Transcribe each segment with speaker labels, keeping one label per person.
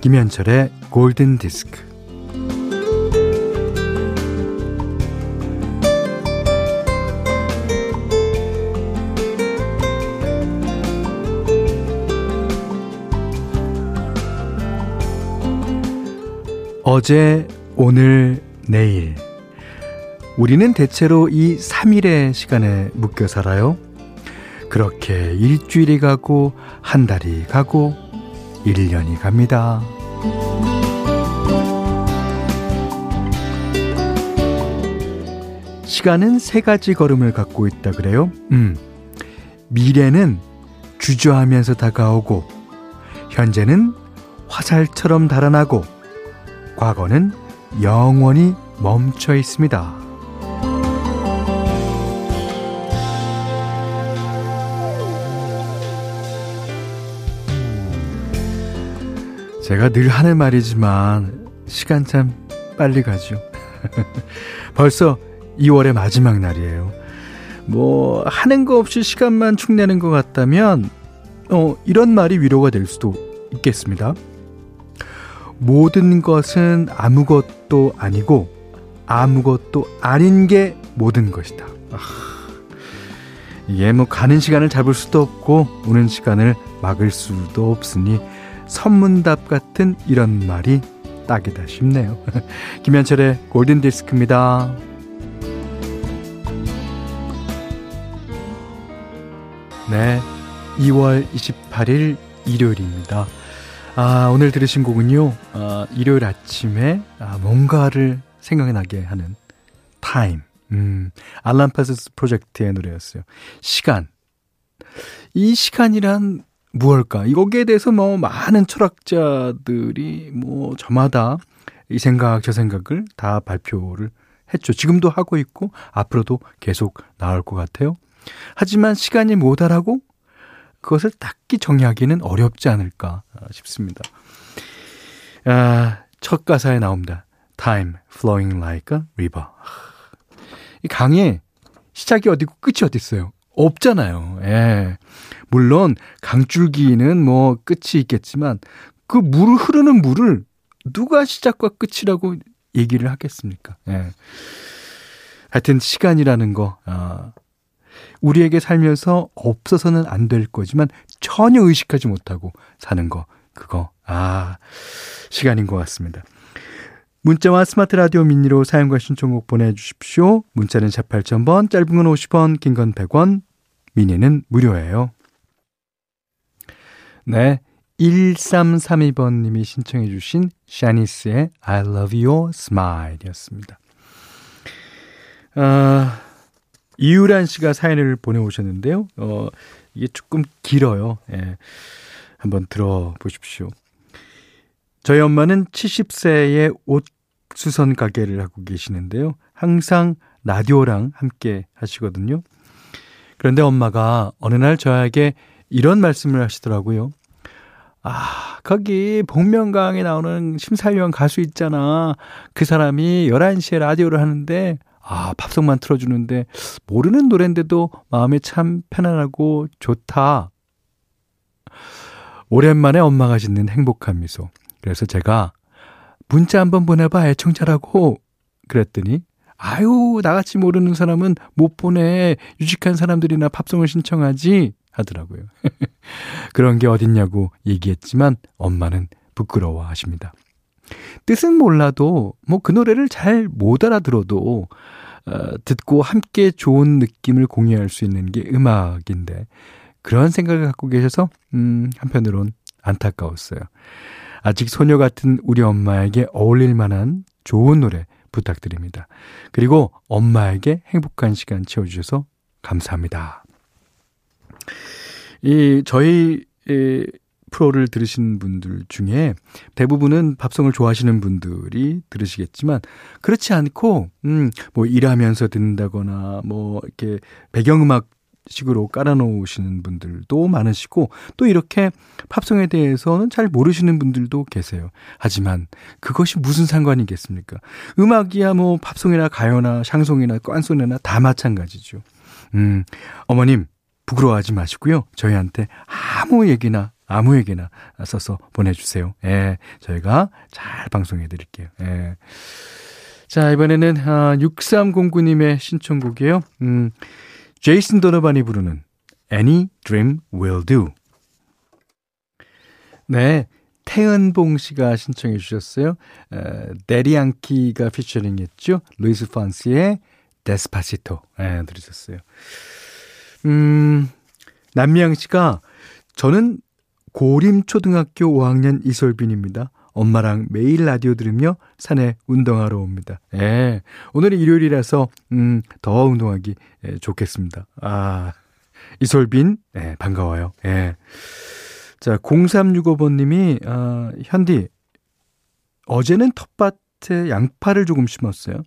Speaker 1: 김현철의 골든 디스크. 어제, 오늘, 내일. 우리는 대체로 이 3일의 시간에 묶여 살아요. 그렇게 일주일이 가고, 한 달이 가고, 1년이 갑니다. 시간은 세 가지 걸음을 갖고 있다 그래요. 음. 미래는 주저하면서 다가오고, 현재는 화살처럼 달아나고, 과거는 영원히 멈춰 있습니다. 제가 늘 하는 말이지만 시간 참 빨리 가죠. 벌써 2월의 마지막 날이에요. 뭐 하는 거 없이 시간만 축내는 것 같다면 어 이런 말이 위로가 될 수도 있겠습니다. 모든 것은 아무것도 아니고 아무것도 아닌 게 모든 것이다. 아, 이게 뭐 가는 시간을 잡을 수도 없고 오는 시간을 막을 수도 없으니 선문답 같은 이런 말이 딱이다 싶네요. 김현철의 골든 디스크입니다. 네. 2월 28일 일요일입니다. 아, 오늘 들으신 곡은요, 아, 일요일 아침에 아, 뭔가를 생각나게 하는 타임. 음, 알란 파스스 프로젝트의 노래였어요. 시간. 이 시간이란 무엇일까? 이거기에 대해서 뭐 많은 철학자들이 뭐 저마다 이 생각 저 생각을 다 발표를 했죠. 지금도 하고 있고 앞으로도 계속 나올 것 같아요. 하지만 시간이 모자라고 그것을 딱히 정의하기는 어렵지 않을까 싶습니다. 아, 첫 가사에 나옵니다. Time flowing like a river. 이 강의 시작이 어디고 끝이 어디 있어요? 없잖아요. 예. 물론 강줄기는 뭐 끝이 있겠지만 그물 흐르는 물을 누가 시작과 끝이라고 얘기를 하겠습니까? 예. 하여튼 시간이라는 거 아, 우리에게 살면서 없어서는 안 될 거지만 전혀 의식하지 못하고 사는 거 그거 아 시간인 것 같습니다. 문자와 스마트 라디오 미니로 사용과 신청곡 보내주십시오. 문자는 4 8000번, 짧은 건 50원, 긴 건 100원, 미니는 무료예요. 네. 1332번님이 신청해주신 샤니스의 I love your smile 이었습니다. 아, 이유란 씨가 사연을 보내오셨는데요. 어, 이게 조금 길어요. 예. 한번 들어보십시오. 저희 엄마는 70세의 옷 수선 가게를 하고 계시는데요. 항상 라디오랑 함께 하시거든요. 그런데 엄마가 어느 날 저에게 이런 말씀을 하시더라고요. 아, 거기 복면가왕에 나오는 심사위원 가수 있잖아. 그 사람이 11시에 라디오를 하는데 아, 팝송만 틀어주는데 모르는 노래인데도 마음이 참 편안하고 좋다. 오랜만에 엄마가 짓는 행복한 미소. 그래서 제가 문자 한번 보내봐 애청자라고 그랬더니 아유 나같이 모르는 사람은 못 보내 유식한 사람들이나 팝송을 신청하지 하더라고요. 그런 게 어딨냐고 얘기했지만 엄마는 부끄러워 하십니다. 뜻은 몰라도 뭐 그 노래를 잘 못 알아들어도 어, 듣고 함께 좋은 느낌을 공유할 수 있는 게 음악인데 그런 생각을 갖고 계셔서 음, 한편으론 안타까웠어요. 아직 소녀 같은 우리 엄마에게 어울릴 만한 좋은 노래 부탁드립니다. 그리고 엄마에게 행복한 시간 채워주셔서 감사합니다. 이 저희 프로를 들으신 분들 중에 대부분은 밥송을 좋아하시는 분들이 들으시겠지만 그렇지 않고 음뭐 일하면서 듣는다거나 뭐 이렇게 배경음악 식으로 깔아놓으시는 분들도 많으시고 또 이렇게 팝송에 대해서는 잘 모르시는 분들도 계세요. 하지만 그것이 무슨 상관이겠습니까? 음악이야 뭐 팝송이나 가요나 샹송이나 깐소네나 다 마찬가지죠. 음, 어머님 부끄러워하지 마시고요. 저희한테 아무 얘기나 아무에게나 써서 보내주세요. 예, 저희가 잘 방송해 드릴게요. 예. 자, 이번에는 아, 6309님의 신청곡이에요. 음, 제이슨 도노반이 부르는 Any Dream Will Do. 네. 태은봉 씨가 신청해 주셨어요. 에, 대디 양키가 피처링 했죠. 루이스 폰시의 Despacito. 예, 들으셨어요. 음, 남미양 씨가 저는 고림초등학교 5학년 이솔빈입니다. 엄마랑 매일 라디오 들으며 산에 운동하러 옵니다. 예. 오늘은 일요일이라서, 음, 더 운동하기 예, 좋겠습니다. 아, 이솔빈, 예, 반가워요. 예. 자, 0365번님이, 아, 현디, 어제는 텃밭에 양파를 조금 심었어요.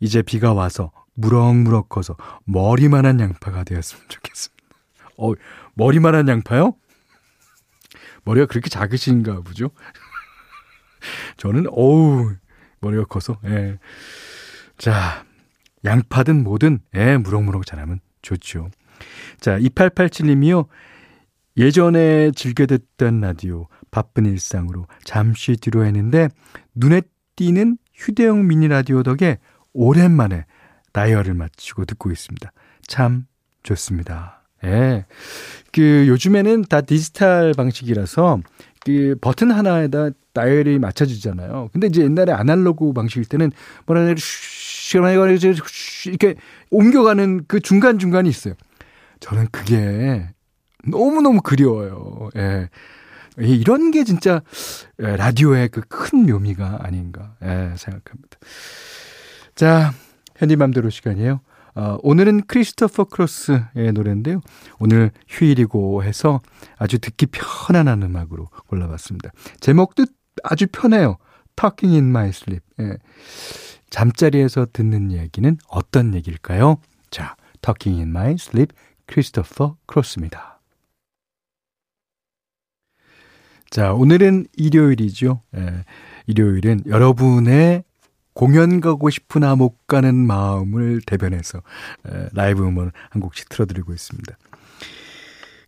Speaker 1: 이제 비가 와서 무럭무럭 커서 머리만한 양파가 되었으면 좋겠습니다. 어, 머리만한 양파요? 머리가 그렇게 작으신가 보죠? 저는, 어우, 머리가 커서, 예. 자, 양파든 뭐든, 예, 무럭무럭 자라면 좋죠. 자, 2887님이요. 예전에 즐겨 듣던 라디오, 바쁜 일상으로 잠시 뒤로 했는데, 눈에 띄는 휴대용 미니 라디오 덕에 오랜만에 다이얼을 맞추고 듣고 있습니다. 참 좋습니다. 예. 그 요즘에는 다 디지털 방식이라서 그 버튼 하나에다 다이얼이 맞춰주잖아요. 근데 이제 옛날에 아날로그 방식일 때는 뭐라 해야 이렇게 옮겨가는 그 중간 중간이 있어요. 저는 그게 너무 너무 그리워요. 예. 이런 게 진짜 라디오의 그 큰 묘미가 아닌가 예, 생각합니다. 자, 현디맘대로 시간이에요. 어, 오늘은 크리스토퍼 크로스의 노래인데요. 오늘 휴일이고 해서 아주 듣기 편안한 음악으로 골라봤습니다. 제목도 아주 편해요. Talking in my sleep. 예. 잠자리에서 듣는 얘기는 어떤 얘기일까요? 자, Talking in my sleep, 크리스토퍼 크로스입니다. 자, 오늘은 일요일이죠. 예. 일요일은 여러분의 공연 가고 싶으나 못 가는 마음을 대변해서 라이브 음원 한 곡씩 틀어드리고 있습니다.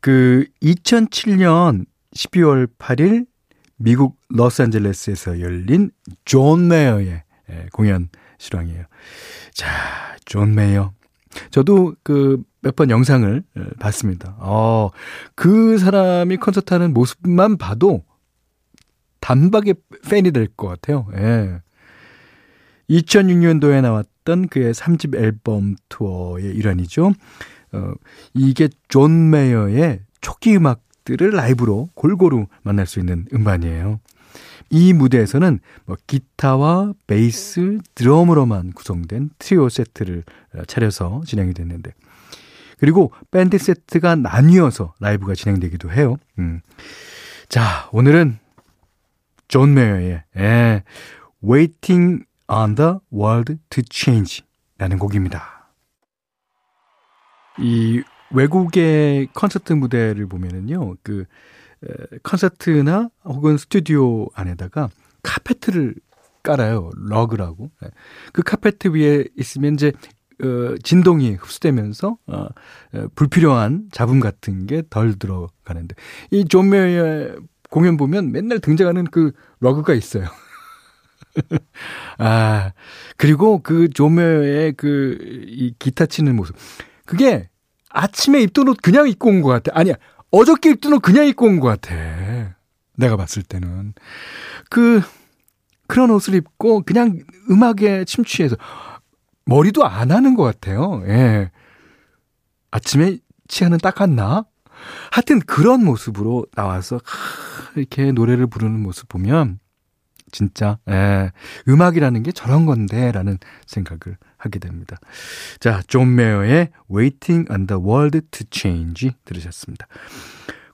Speaker 1: 그 2007년 12월 8일 미국 로스앤젤레스에서 열린 존 메이어의 공연 실황이에요. 자, 존 메이어. 저도 그 몇 번 영상을 봤습니다. 어, 그 사람이 콘서트 하는 모습만 봐도 단박에 팬이 될 것 같아요. 예. 2006년도에 나왔던 그의 3집 앨범 투어의 일환이죠. 어, 이게 존 메이어의 초기 음악들을 라이브로 골고루 만날 수 있는 음반이에요. 이 무대에서는 뭐 기타와 베이스, 드럼으로만 구성된 트리오 세트를 차려서 진행이 됐는데 그리고 밴드 세트가 나뉘어서 라이브가 진행되기도 해요. 음. 자, 오늘은 존 메이어의 예, Waiting on the World to Change 라는 곡입니다. 이 외국의 콘서트 무대를 보면은요, 그, 콘서트나 혹은 스튜디오 안에다가 카페트를 깔아요. 러그라고. 네. 그 카페트 위에 있으면 이제 어, 진동이 흡수되면서 어, 불필요한 잡음 같은 게 덜 들어가는데 이 존 메이어의 공연 보면 맨날 등장하는 그 러그가 있어요. 아, 그리고 그 조묘의 그, 이 기타 치는 모습. 그게 아침에 입던 옷 그냥 입고 온 것 같아. 아니야. 어저께 입던 옷 그냥 입고 온 것 같아. 내가 봤을 때는. 그, 그런 옷을 입고 그냥 음악에 심취해서 머리도 안 하는 것 같아요. 예. 아침에 치아는 닦았나? 하여튼 그런 모습으로 나와서 이렇게 노래를 부르는 모습 보면 진짜 예, 음악이라는 게 저런 건데라는 생각을 하게 됩니다. 자, 존 메이어의 Waiting on the World to Change 들으셨습니다.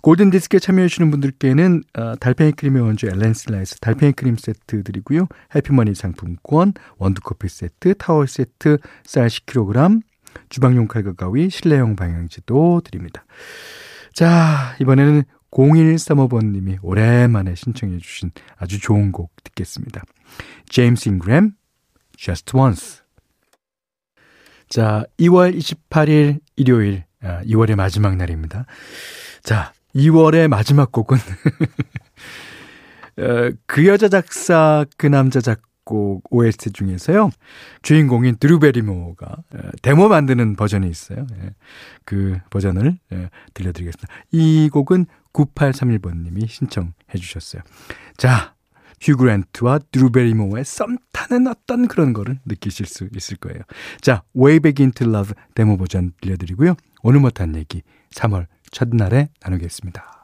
Speaker 1: 골든 디스크에 참여해 주시는 분들께는 어, 달팽이 크림의 원조 엘렌실라에서 달팽이 크림 세트 드리고요. 해피머니 상품권, 원두커피 세트, 타월 세트, 쌀 10kg, 주방용 칼과 가위, 실내용 방향지도 드립니다. 자, 이번에는 0135번님이 오랜만에 신청해 주신 아주 좋은 곡 듣겠습니다. 제임스 잉그램, Just Once. 자, 2월 28일 일요일, 2월의 아, 마지막 날입니다. 자, 2월의 마지막 곡은 어, 그 여자 작사 그 남자 작곡 OST 중에서요 주인공인 드루베리모가 어, 데모 만드는 버전이 있어요. 예, 그 버전을 예, 들려드리겠습니다. 이 곡은 9831번님이 신청해 주셨어요. 자, 휴그랜트와 드루베리모의 썸 타는 어떤 그런 거를 느끼실 수 있을 거예요. 자, Way Back Into Love 데모 버전 들려드리고요. 오늘 못한 얘기 3월 첫날에 나누겠습니다.